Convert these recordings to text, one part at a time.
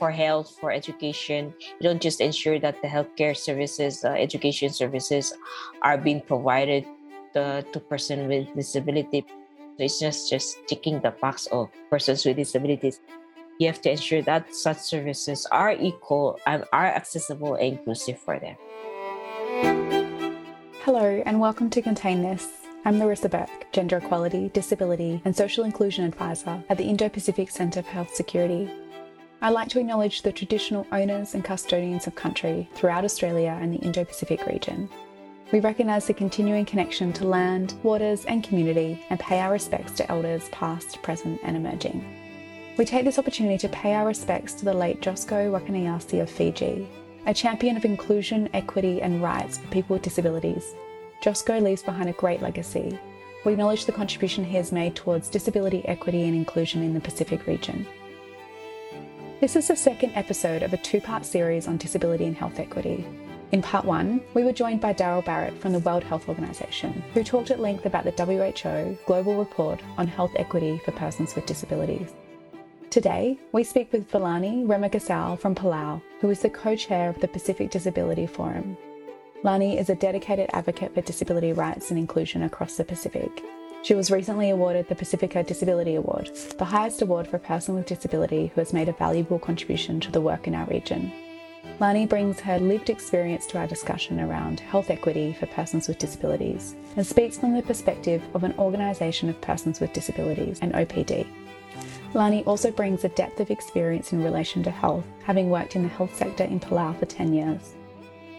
for health, for education. You don't just ensure that the healthcare services, uh, education services are being provided to, person with disability. So it's just just ticking the box of persons with disabilities. You have to ensure that such services are equal and are accessible and inclusive for them. Hello, and welcome to Contain This. I'm Larissa Burke, Gender Equality, Disability and Social Inclusion Advisor at the Indo Pacific Centre for Health Security. I'd like to acknowledge the traditional owners and custodians of country throughout Australia and the Indo Pacific region. We recognise the continuing connection to land, waters, and community and pay our respects to elders past, present, and emerging. We take this opportunity to pay our respects to the late Joshko Wakaniyasi of Fiji, a champion of inclusion, equity, and rights for people with disabilities. Josko leaves behind a great legacy. We acknowledge the contribution he has made towards disability equity and inclusion in the Pacific region. This is the second episode of a two part series on disability and health equity. In part one, we were joined by Darryl Barrett from the World Health Organization, who talked at length about the WHO Global Report on Health Equity for Persons with Disabilities. Today, we speak with Villaney Remengesau from Palau, who is the co chair of the Pacific Disability Forum. Lany is a dedicated advocate for disability rights and inclusion across the Pacific she was recently awarded the Pasifika Disability Award, the highest award for a person with disability who has made a valuable contribution to the work in our region. Lany brings her lived experience to our discussion around health equity for persons with disabilities and speaks from the perspective of an organisation of persons with disabilities, and OPD. Lany also brings a depth of experience in relation to health, having worked in the health sector in Palau for 10 years.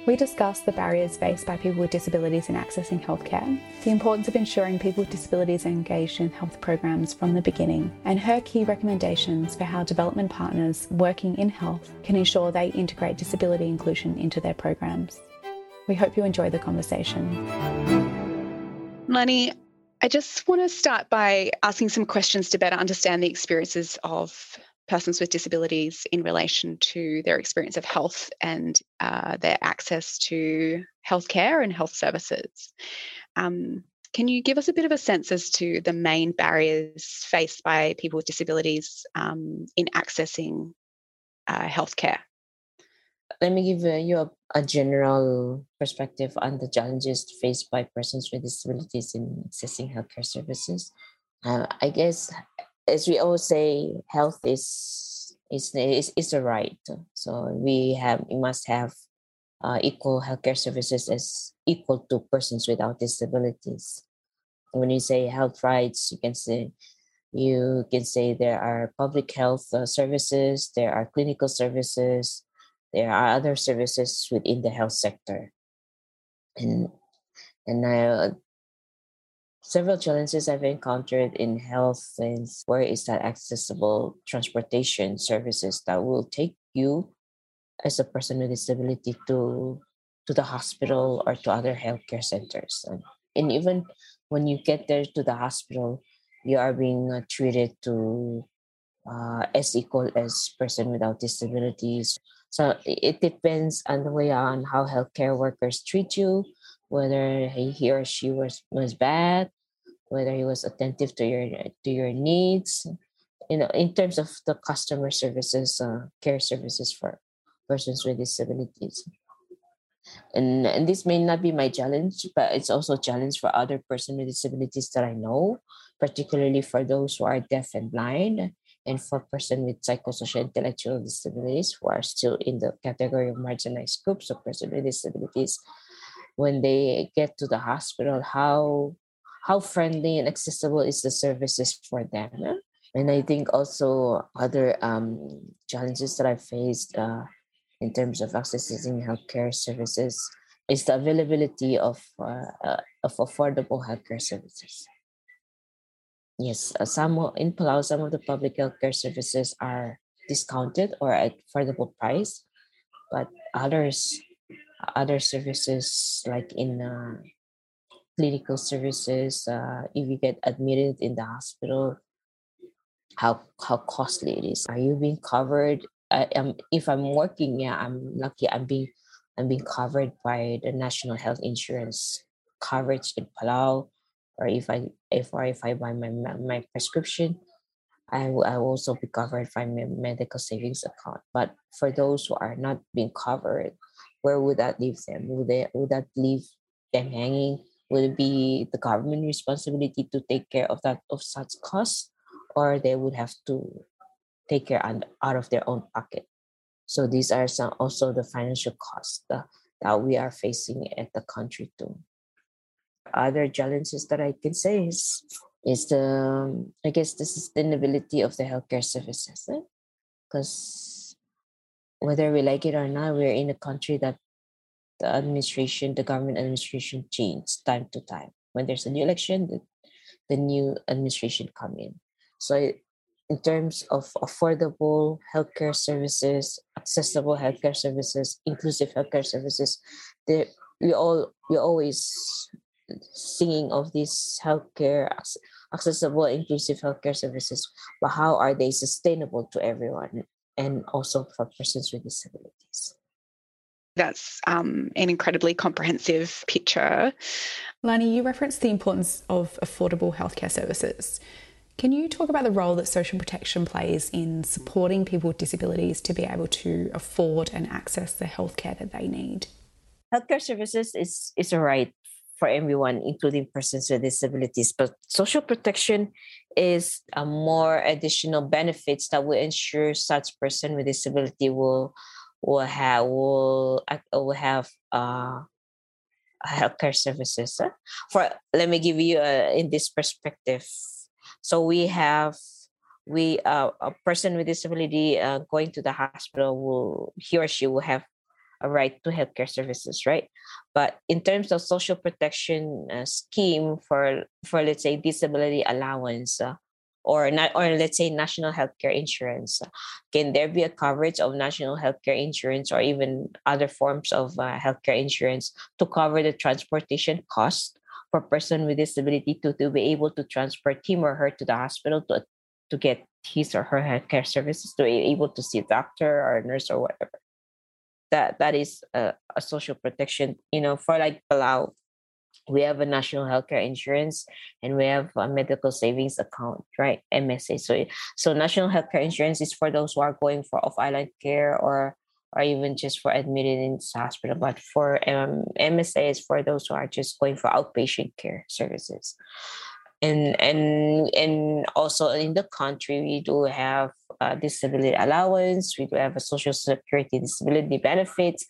We discussed the barriers faced by people with disabilities in accessing healthcare, the importance of ensuring people with disabilities are engaged in health programs from the beginning, and her key recommendations for how development partners working in health can ensure they integrate disability inclusion into their programs. We hope you enjoy the conversation. Lany, I just want to start by asking some questions to better understand the experiences of persons with disabilities in relation to their experience of health and uh, their access to healthcare and health services. Um, can you give us a bit of a sense as to the main barriers faced by people with disabilities um, in accessing uh, healthcare? Let me give uh, you a, a, general perspective on the challenges faced by persons with disabilities in accessing healthcare services. Uh, I guess as we all say, health is is is, is a right. So we have we must have uh, equal healthcare services as equal to persons without disabilities. When you say health rights, you can say you can say there are public health uh, services, there are clinical services, there are other services within the health sector, and and I, Several challenges I've encountered in health is where is that accessible transportation services that will take you as a person with disability to to the hospital or to other healthcare centers. And, and even when you get there to the hospital, you are being uh, treated to uh, as equal as person without disabilities. So it depends on the way on how healthcare workers treat you, whether he or she was was bad, whether he was attentive to your to your needs, you know, in terms of the customer services, uh, care services for persons with disabilities. And, and this may not be my challenge, but it's also a challenge for other persons with disabilities that I know, particularly for those who are deaf and blind, and for persons with psychosocial intellectual disabilities who are still in the category of marginalized groups of persons with disabilities when they get to the hospital how how friendly and accessible is the services for them? And i think also other um, challenges that i faced uh, in terms of accessing healthcare services is the availability of uh, uh, of affordable healthcare services. Yes uh, some in palau some of the public healthcare services are discounted or at affordable price but others other services like in uh, clinical services uh, if you get admitted in the hospital how how costly it is are you being covered I am if i'm working yeah i'm lucky i'm being i'm being covered by the national health insurance coverage in palau or if i if or if i buy my my prescription I will, I will also be covered by my medical savings account. But for those who are not being covered, where would that leave them? Would they would that leave them hanging? Would it be the government responsibility to take care of that of such costs, or they would have to take care and out of their own pocket? So these are some also the financial costs that, that we are facing at the country too. Other challenges that I can say is is the I guess the sustainability of the healthcare services. Because eh? Whether we like it or not, we're in a country that the administration, the government administration changes time to time. When there's a new election, the, the new administration come in. So in terms of affordable healthcare services, accessible healthcare services, inclusive healthcare services, they, we all we always singing of these healthcare accessible inclusive healthcare services but how are they sustainable to everyone and also for persons with disabilities that's um, an incredibly comprehensive picture. Lany, you referenced the importance of affordable healthcare services. Can you talk about the role that social protection plays in supporting people with disabilities to be able to afford and access the healthcare that they need? Healthcare services is, is a right for everyone, including persons with disabilities. But social protection is a more additional benefits that will ensure such person with disability will will have will will have uh healthcare services. For let me give you a, in this perspective. So we have we uh, a person with disability uh, going to the hospital will he or she will have a right to healthcare services, right? But in terms of social protection uh, scheme for for let's say disability allowance uh, or not or let's say national healthcare insurance, uh, can there be a coverage of national healthcare insurance or even other forms of uh, healthcare insurance to cover the transportation cost for person with disability to, to be able to transport him or her to the hospital to to get his or her healthcare services to be able to see a doctor or a nurse or whatever that that is a, a social protection you know for like palau. We have a national healthcare insurance and we have a medical savings account right msa so so national healthcare insurance is for those who are going for off island care or or even just for admitted in hospital but for um, msa is for those who are just going for outpatient care services. And and and also in the country we do have a disability allowance we do have a social security disability benefits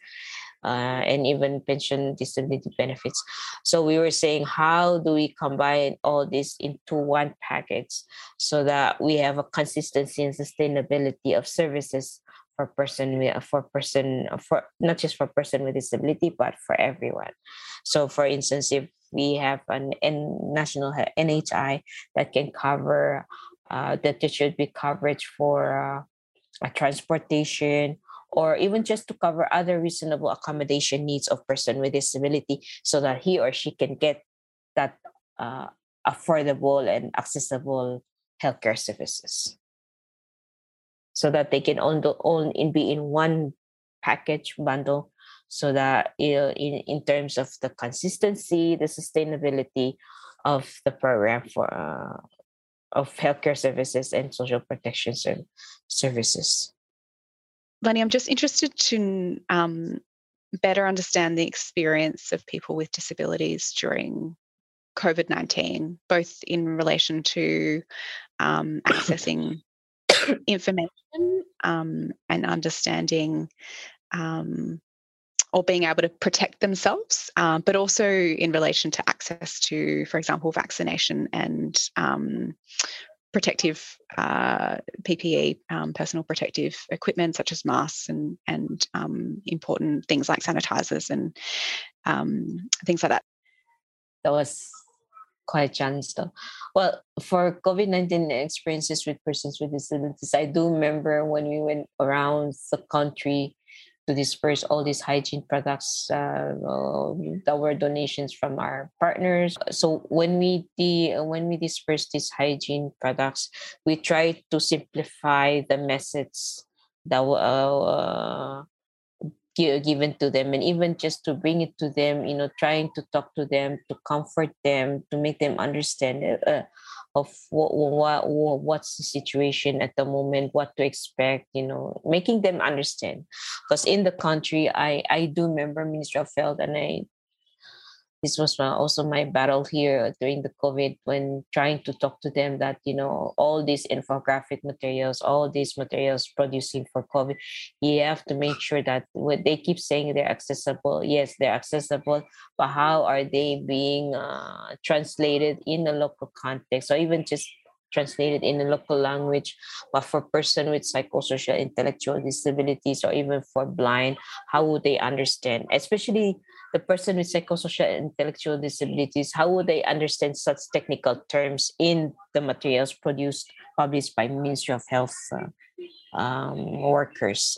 uh, and even pension disability benefits. So we were saying how do we combine all this into one package so that we have a consistency and sustainability of services for person with for person for not just for person with disability but for everyone? So for instance if we have an N national NHI that can cover uh, that there should be coverage for uh, transportation or even just to cover other reasonable accommodation needs of person with disability so that he or she can get that uh, affordable and accessible healthcare services. So that they can own, the, own in be in one package bundle so that you know, in, in terms of the consistency, the sustainability of the program for uh, of healthcare services and social protection ser- services. Lany, I'm just interested to um, better understand the experience of people with disabilities during COVID 19, both in relation to um, accessing information um, and understanding um, or being able to protect themselves, um, but also in relation to access to, for example, vaccination and um, protective uh, PPE, um, personal protective equipment such as masks and and um, important things like sanitizers and um, things like that. That was quite challenged though. Well, for COVID 19 experiences with persons with disabilities, I do remember when we went around the country to disperse all these hygiene products uh, that were donations from our partners. So when we the when we disperse these hygiene products, we try to simplify the message that uh, given to them and even just to bring it to them you know trying to talk to them to comfort them to make them understand uh, of what, what what's the situation at the moment what to expect you know making them understand. Because in the country i i do remember minister of health and i this was my, also my battle here during the COVID when trying to talk to them that, you know, all these infographic materials, all these materials producing for COVID, you have to make sure that what they keep saying they're accessible. Yes, they're accessible, but how are they being uh, translated in a local context or even just translated in a local language but for person with psychosocial intellectual disabilities or even for blind how would they understand especially the person with psychosocial and intellectual disabilities how would they understand such technical terms in the materials produced published by ministry of health uh, um, workers?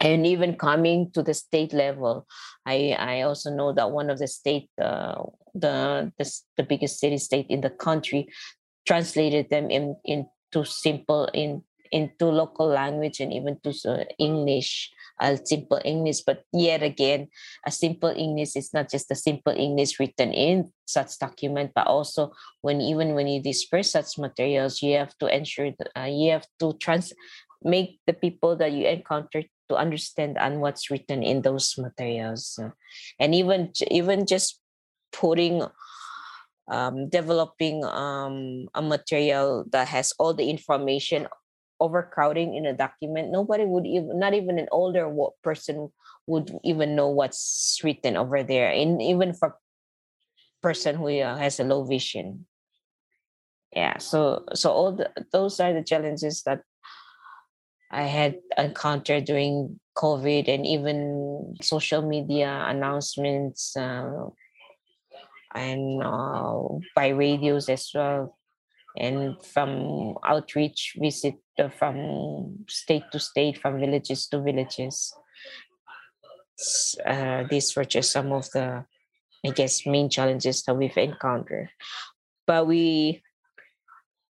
And even coming to the state level i i also know that one of the state uh, the, the the biggest city state in the country translated them in into simple in into local language and even to english. A simple english but yet again a simple english is not just a simple english written in such document but also when even when you disperse such materials you have to ensure that uh, you have to trans make the people that you encounter to understand and what's written in those materials. And even even just putting um, developing um, a material that has all the information overcrowding in a document nobody would even not even an older person would even know what's written over there and even for person who uh, has a low vision. Yeah so so all the, those are the challenges that i had encountered during covid and even social media announcements uh, and uh, by radios as well and from outreach visit uh, from state to state from villages to villages. Uh, these were just some of the i guess main challenges that we've encountered. But we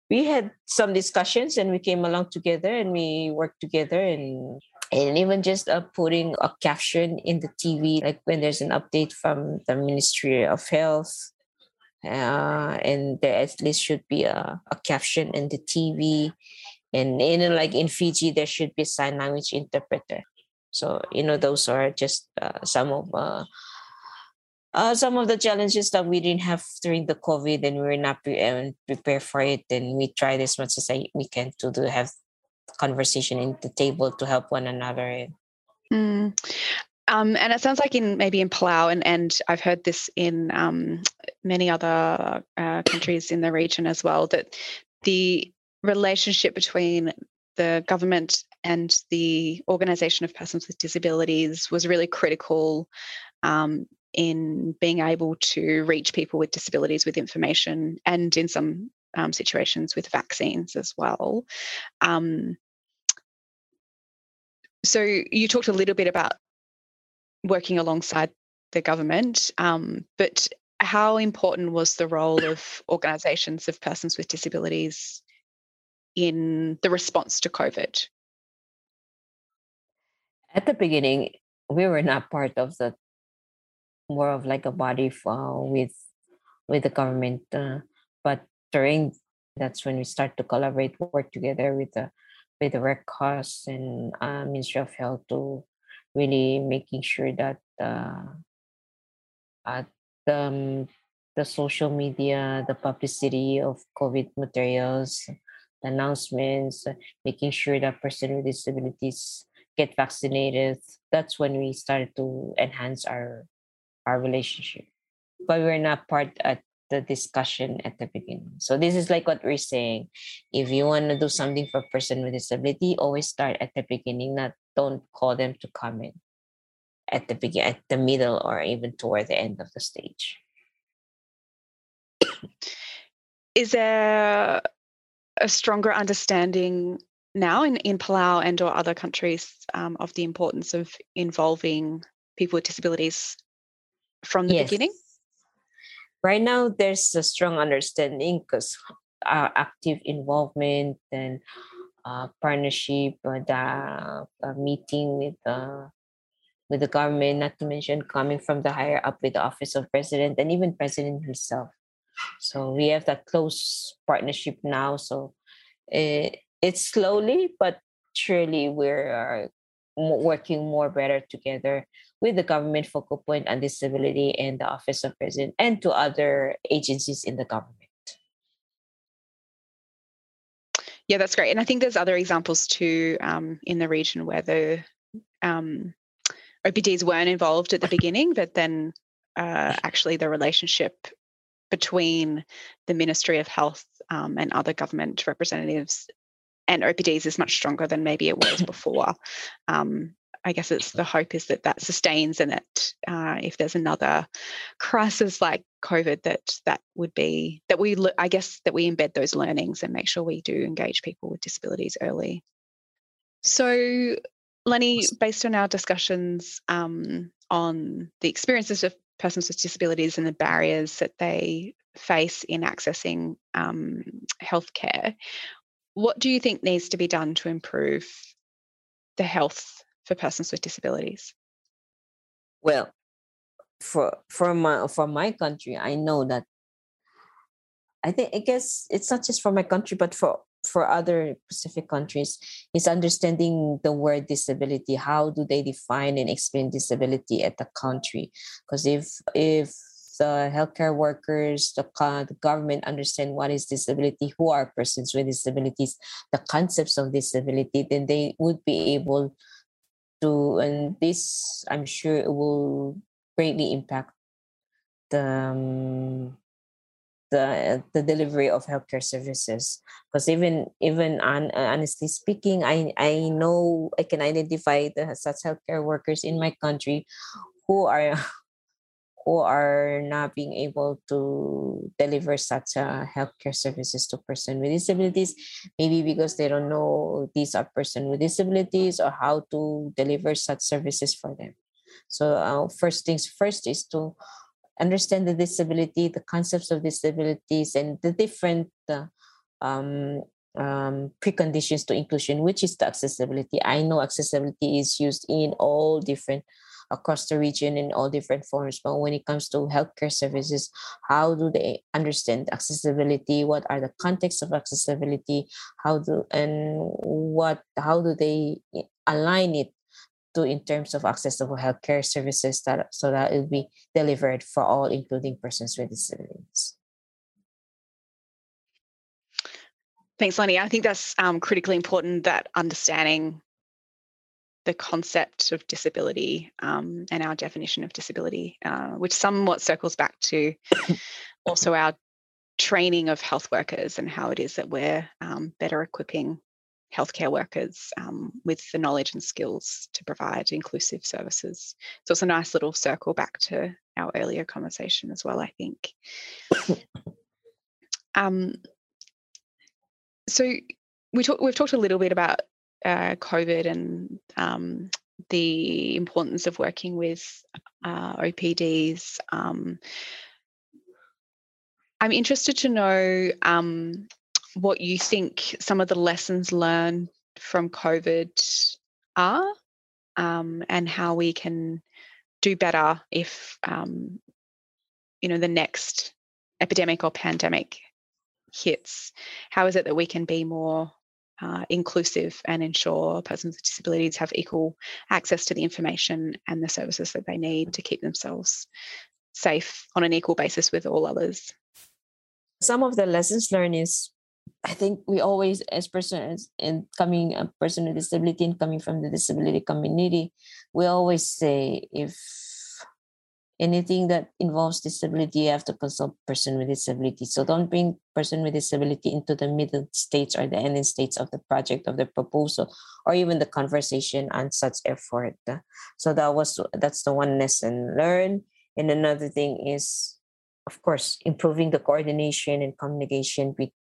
we had some discussions and we came along together and we worked together and and even just uh, putting a caption in the TV, like when there's an update from the Ministry of Health, uh, and there at least should be a, a caption in the TV, and in like in Fiji there should be sign language interpreter. So you know those are just uh, some of uh, uh, some of the challenges that we didn't have during the COVID, and we were not pre- prepared for it. And we tried as much as I, we can to have conversation in the table to help one another. Mm. Um, and it sounds like in maybe in Palau, and, and I've heard this in um, many other uh, countries in the region as well, that the relationship between the government and the organisation of persons with disabilities was really critical um, in being able to reach people with disabilities with information and in some um, situations with vaccines as well. Um, so you talked a little bit about working alongside the government, um, but how important was the role of organisations of persons with disabilities in the response to COVID? At the beginning, we were not part of the more of like a body for, with with the government, uh, but during that's when we start to collaborate, work together with the with the Red Cross and uh, Ministry of Health to really making sure that uh, the, um, the social media, the publicity of COVID materials, the announcements, making sure that person with disabilities get vaccinated. That's when we started to enhance our our relationship. But we're not part at the discussion at the beginning. So this is like what we're saying. If you want to do something for a person with disability, always start at the beginning, not don't call them to come in at the begin at the middle or even toward the end of the stage. Is there a stronger understanding now in, in Palau and or other countries um, of the importance of involving people with disabilities from the yes. beginning? right now there's a strong understanding because uh, active involvement and uh, partnership and uh, meeting with uh, with the government not to mention coming from the higher up with the office of president and even president himself So we have that close partnership now. So it, eh, it's slowly but surely we're working more better together with the government focal point on disability and the office of president and to other agencies in the government yeah that's great and i think there's other examples too um, in the region where the um, opds weren't involved at the beginning but then uh, actually the relationship between the ministry of health um, and other government representatives and OPDs is much stronger than maybe it was before. Um, I guess it's the hope is that that sustains and that uh, if there's another crisis like COVID, that that would be that we I guess that we embed those learnings and make sure we do engage people with disabilities early. So, Lenny, based on our discussions um, on the experiences of persons with disabilities and the barriers that they face in accessing um, healthcare, what do you think needs to be done to improve the health for persons with disabilities? Well, for for my for my country, I know that I think I guess it's not just for my country, but for for other Pacific countries, is understanding the word disability. How do they define and explain disability at the country? Because if if the healthcare workers, the, the government understand what is disability, who are persons with disabilities, the concepts of disability, then they would be able to, and this I'm sure it will greatly impact the um, the the delivery of healthcare services. Because even even on, honestly speaking i i know i can identify the such healthcare workers in my country who are who are not being able to deliver such healthcare services to person with disabilities maybe because they don't know these are person with disabilities or how to deliver such services for them. So uh, first things first is to understand the disability the concepts of disabilities and the different uh, um, um, preconditions to inclusion which is the accessibility. I know accessibility is used in all different across the region in all different forms. But when it comes to healthcare services, how do they understand accessibility? What are the contexts of accessibility? How do and what how do they align it to in terms of accessible healthcare services that so that it will be delivered for all, including persons with disabilities? Thanks, Lenny. I think that's um, critically important that understanding the concept of disability um, and our definition of disability, uh, which somewhat circles back to also our training of health workers and how it is that we're um, better equipping healthcare workers um, with the knowledge and skills to provide inclusive services. So it's a nice little circle back to our earlier conversation as well, I think. Um, so we talk, we've talked a little bit about uh, COVID and um, the importance of working with uh, OPDs. Um, I'm interested to know um, what you think some of the lessons learned from COVID are um, and how we can do better if, um, you know, the next epidemic or pandemic hits. How is it that we can be more uh, inclusive and ensure persons with disabilities have equal access to the information and the services that they need to keep themselves safe on an equal basis with all others. Some of the lessons learned is I think we always, as persons in coming a person with disability and coming from the disability community, we always say if anything that involves disability, you have to consult person with disability. So don't bring person with disability into the middle states or the ending states of the project of the proposal or even the conversation on such effort. So that was that's the one lesson learned. And another thing is, of course, improving the coordination and communication be,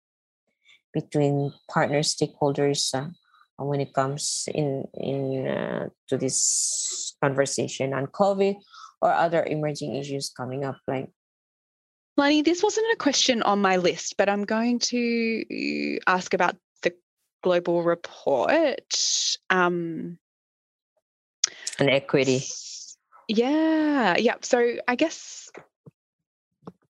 between partner stakeholders uh, when it comes in in uh, to this conversation on COVID or other emerging issues coming up like Lany, this wasn't a question on my list, but I'm going to ask about the global report. Um, and equity. Yeah, yeah. So I guess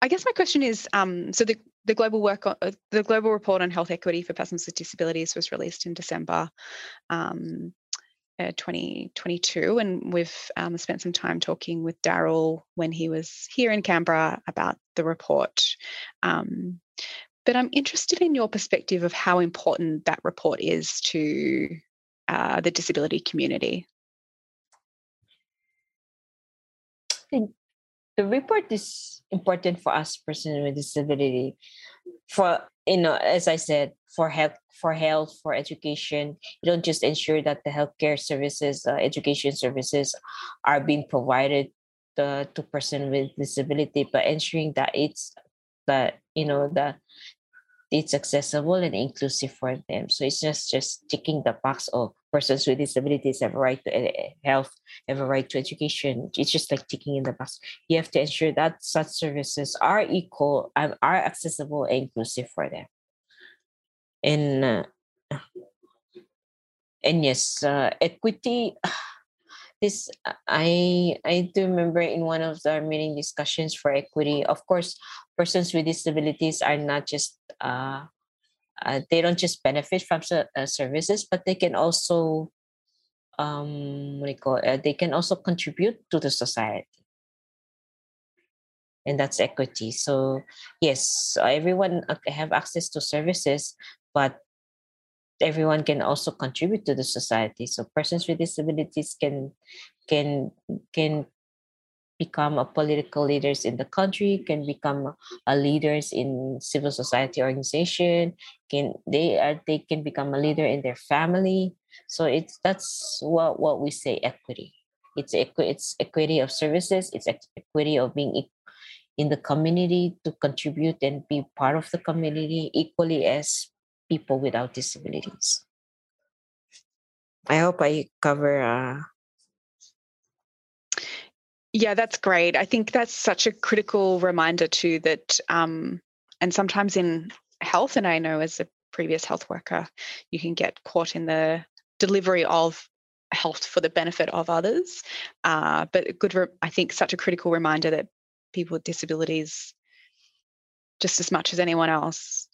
I guess my question is um, so the, the global work on, uh, the global report on health equity for persons with disabilities was released in December um, uh, 2022 and we've um, spent some time talking with Darryl when he was here in Canberra about the report. Um, but I'm interested in your perspective of how important that report is to uh, the disability community. I think the report is important for us persons with disability for you know as i said for health for health for education you don't just ensure that the healthcare services uh, education services are being provided uh, to person with disability but ensuring that it's that you know that it's accessible and inclusive for them. So it's just just ticking the box of persons with disabilities have a right to health, have a right to education. It's just like ticking in the box. You have to ensure that such services are equal and are accessible and inclusive for them. And uh, and yes, uh, equity. This I I do remember in one of the meeting discussions for equity. Of course, persons with disabilities are not just uh, uh, they don't just benefit from uh, services, but they can also um, what do you call it? Uh, they can also contribute to the society, and that's equity. So yes, everyone uh, have access to services, but everyone can also contribute to the society. So persons with disabilities can can can become a political leaders in the country can become a leaders in civil society organization can they are they can become a leader in their family. So it's that's what what we say equity. It's equi- it's equity of services it's equity of being in the community to contribute and be part of the community equally as people without disabilities. I hope i cover uh, yeah, that's great. I think that's such a critical reminder too that, um, and sometimes in health, and I know as a previous health worker, you can get caught in the delivery of health for the benefit of others. Uh, but good, re- I think, such a critical reminder that people with disabilities, just as much as anyone else,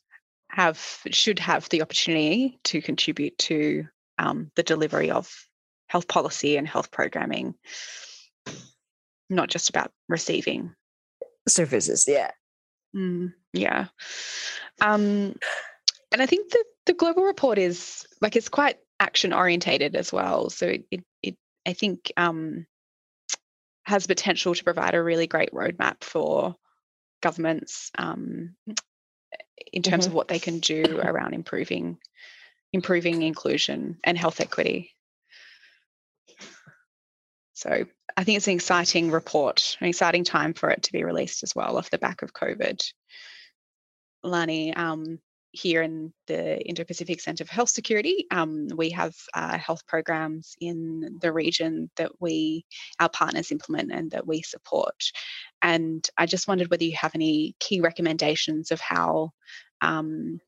have should have the opportunity to contribute to um, the delivery of health policy and health programming not just about receiving services. Yeah. Mm, yeah. Um, and I think that the global report is like it's quite action orientated as well. So it, it, it I think um, has potential to provide a really great roadmap for governments um, in terms mm-hmm. of what they can do around improving improving inclusion and health equity. So I think it's an exciting report, an exciting time for it to be released as well off the back of COVID. Lany, um, here in the Indo-Pacific Centre for Health Security, um, we have uh, health programs in the region that we, our partners implement and that we support. And I just wondered whether you have any key recommendations of how um,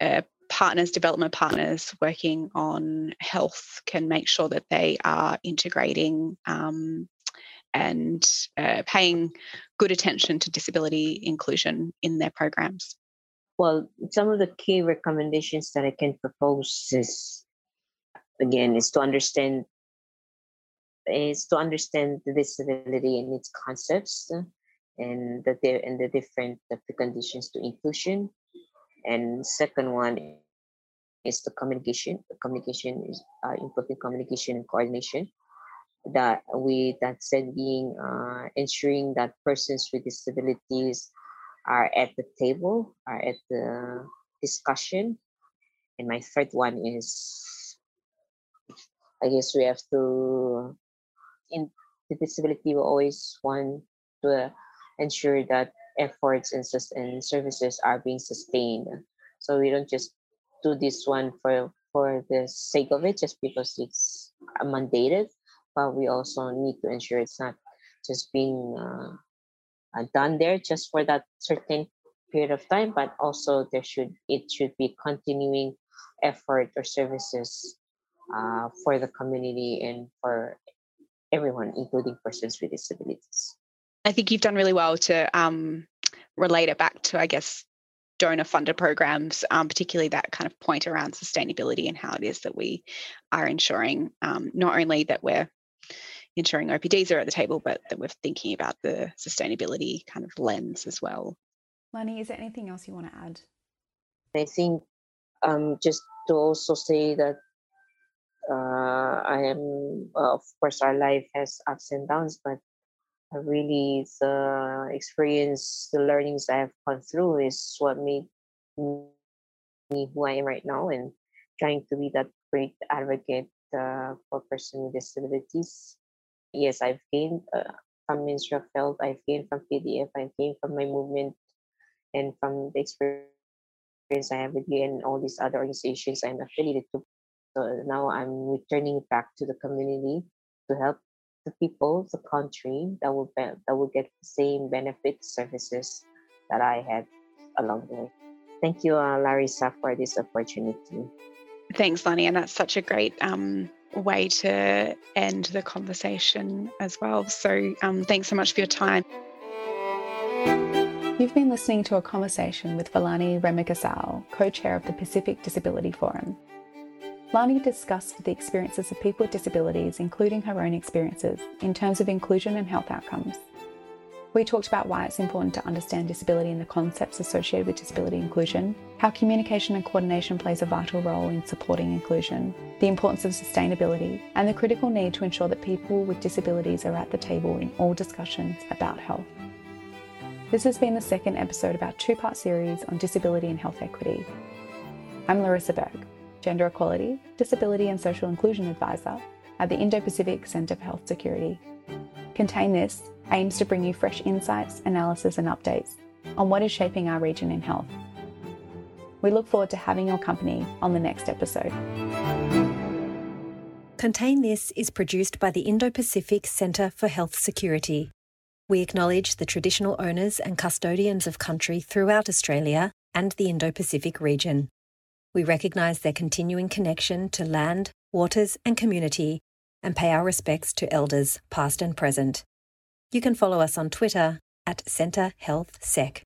uh, partners, development partners working on health can make sure that they are integrating um, and uh, paying good attention to disability inclusion in their programs? Well, some of the key recommendations that I can propose is again is to understand is to understand the disability and its concepts and the and the different preconditions to inclusion and second one is the communication. The communication is uh, improving communication and coordination. That we that said being uh, ensuring that persons with disabilities are at the table, are at the discussion. And my third one is, I guess we have to, in the disability, we always want to ensure that efforts and, and services are being sustained. So we don't just do this one for for the sake of it, just because it's mandated, but we also need to ensure it's not just being uh, uh, done there just for that certain period of time, but also there should it should be continuing effort or services uh, for the community and for everyone, including persons with disabilities. I think you've done really well to um, relate it back to, I guess, donor funded programs, um, particularly that kind of point around sustainability and how it is that we are ensuring um, not only that we're ensuring OPDs are at the table, but that we're thinking about the sustainability kind of lens as well. Lany, is there anything else you want to add? I think um, just to also say that uh, I am, uh, of course, our life has ups and downs, but really the experience, the learnings I have gone through is what made me who I am right now and trying to be that great advocate uh, for persons with disabilities. Yes, I've gained uh, from Ministry of Health, I've gained from PDF, I've gained from my movement and from the experience I have with you and all these other organizations I'm affiliated to. So now I'm returning back to the community to help the people, the country that will be, that will get the same benefit services that I had along the way. Thank you, uh, Larissa, for this opportunity. Thanks, Lany, and that's such a great um, way to end the conversation as well. So, um, thanks so much for your time. You've been listening to a conversation with Villaney Remengesau, co chair of the Pacific Disability Forum. Lany discussed the experiences of people with disabilities, including her own experiences, in terms of inclusion and health outcomes. We talked about why it's important to understand disability and the concepts associated with disability inclusion, how communication and coordination plays a vital role in supporting inclusion, the importance of sustainability, and the critical need to ensure that people with disabilities are at the table in all discussions about health. This has been the second episode of our two part series on disability and health equity. I'm Larissa Burke. Gender Equality, Disability and Social Inclusion Advisor at the Indo Pacific Centre for Health Security. Contain This aims to bring you fresh insights, analysis, and updates on what is shaping our region in health. We look forward to having your company on the next episode. Contain This is produced by the Indo Pacific Centre for Health Security. We acknowledge the traditional owners and custodians of country throughout Australia and the Indo Pacific region. We recognise their continuing connection to land, waters, and community, and pay our respects to elders, past and present. You can follow us on Twitter at Centre Health Sec.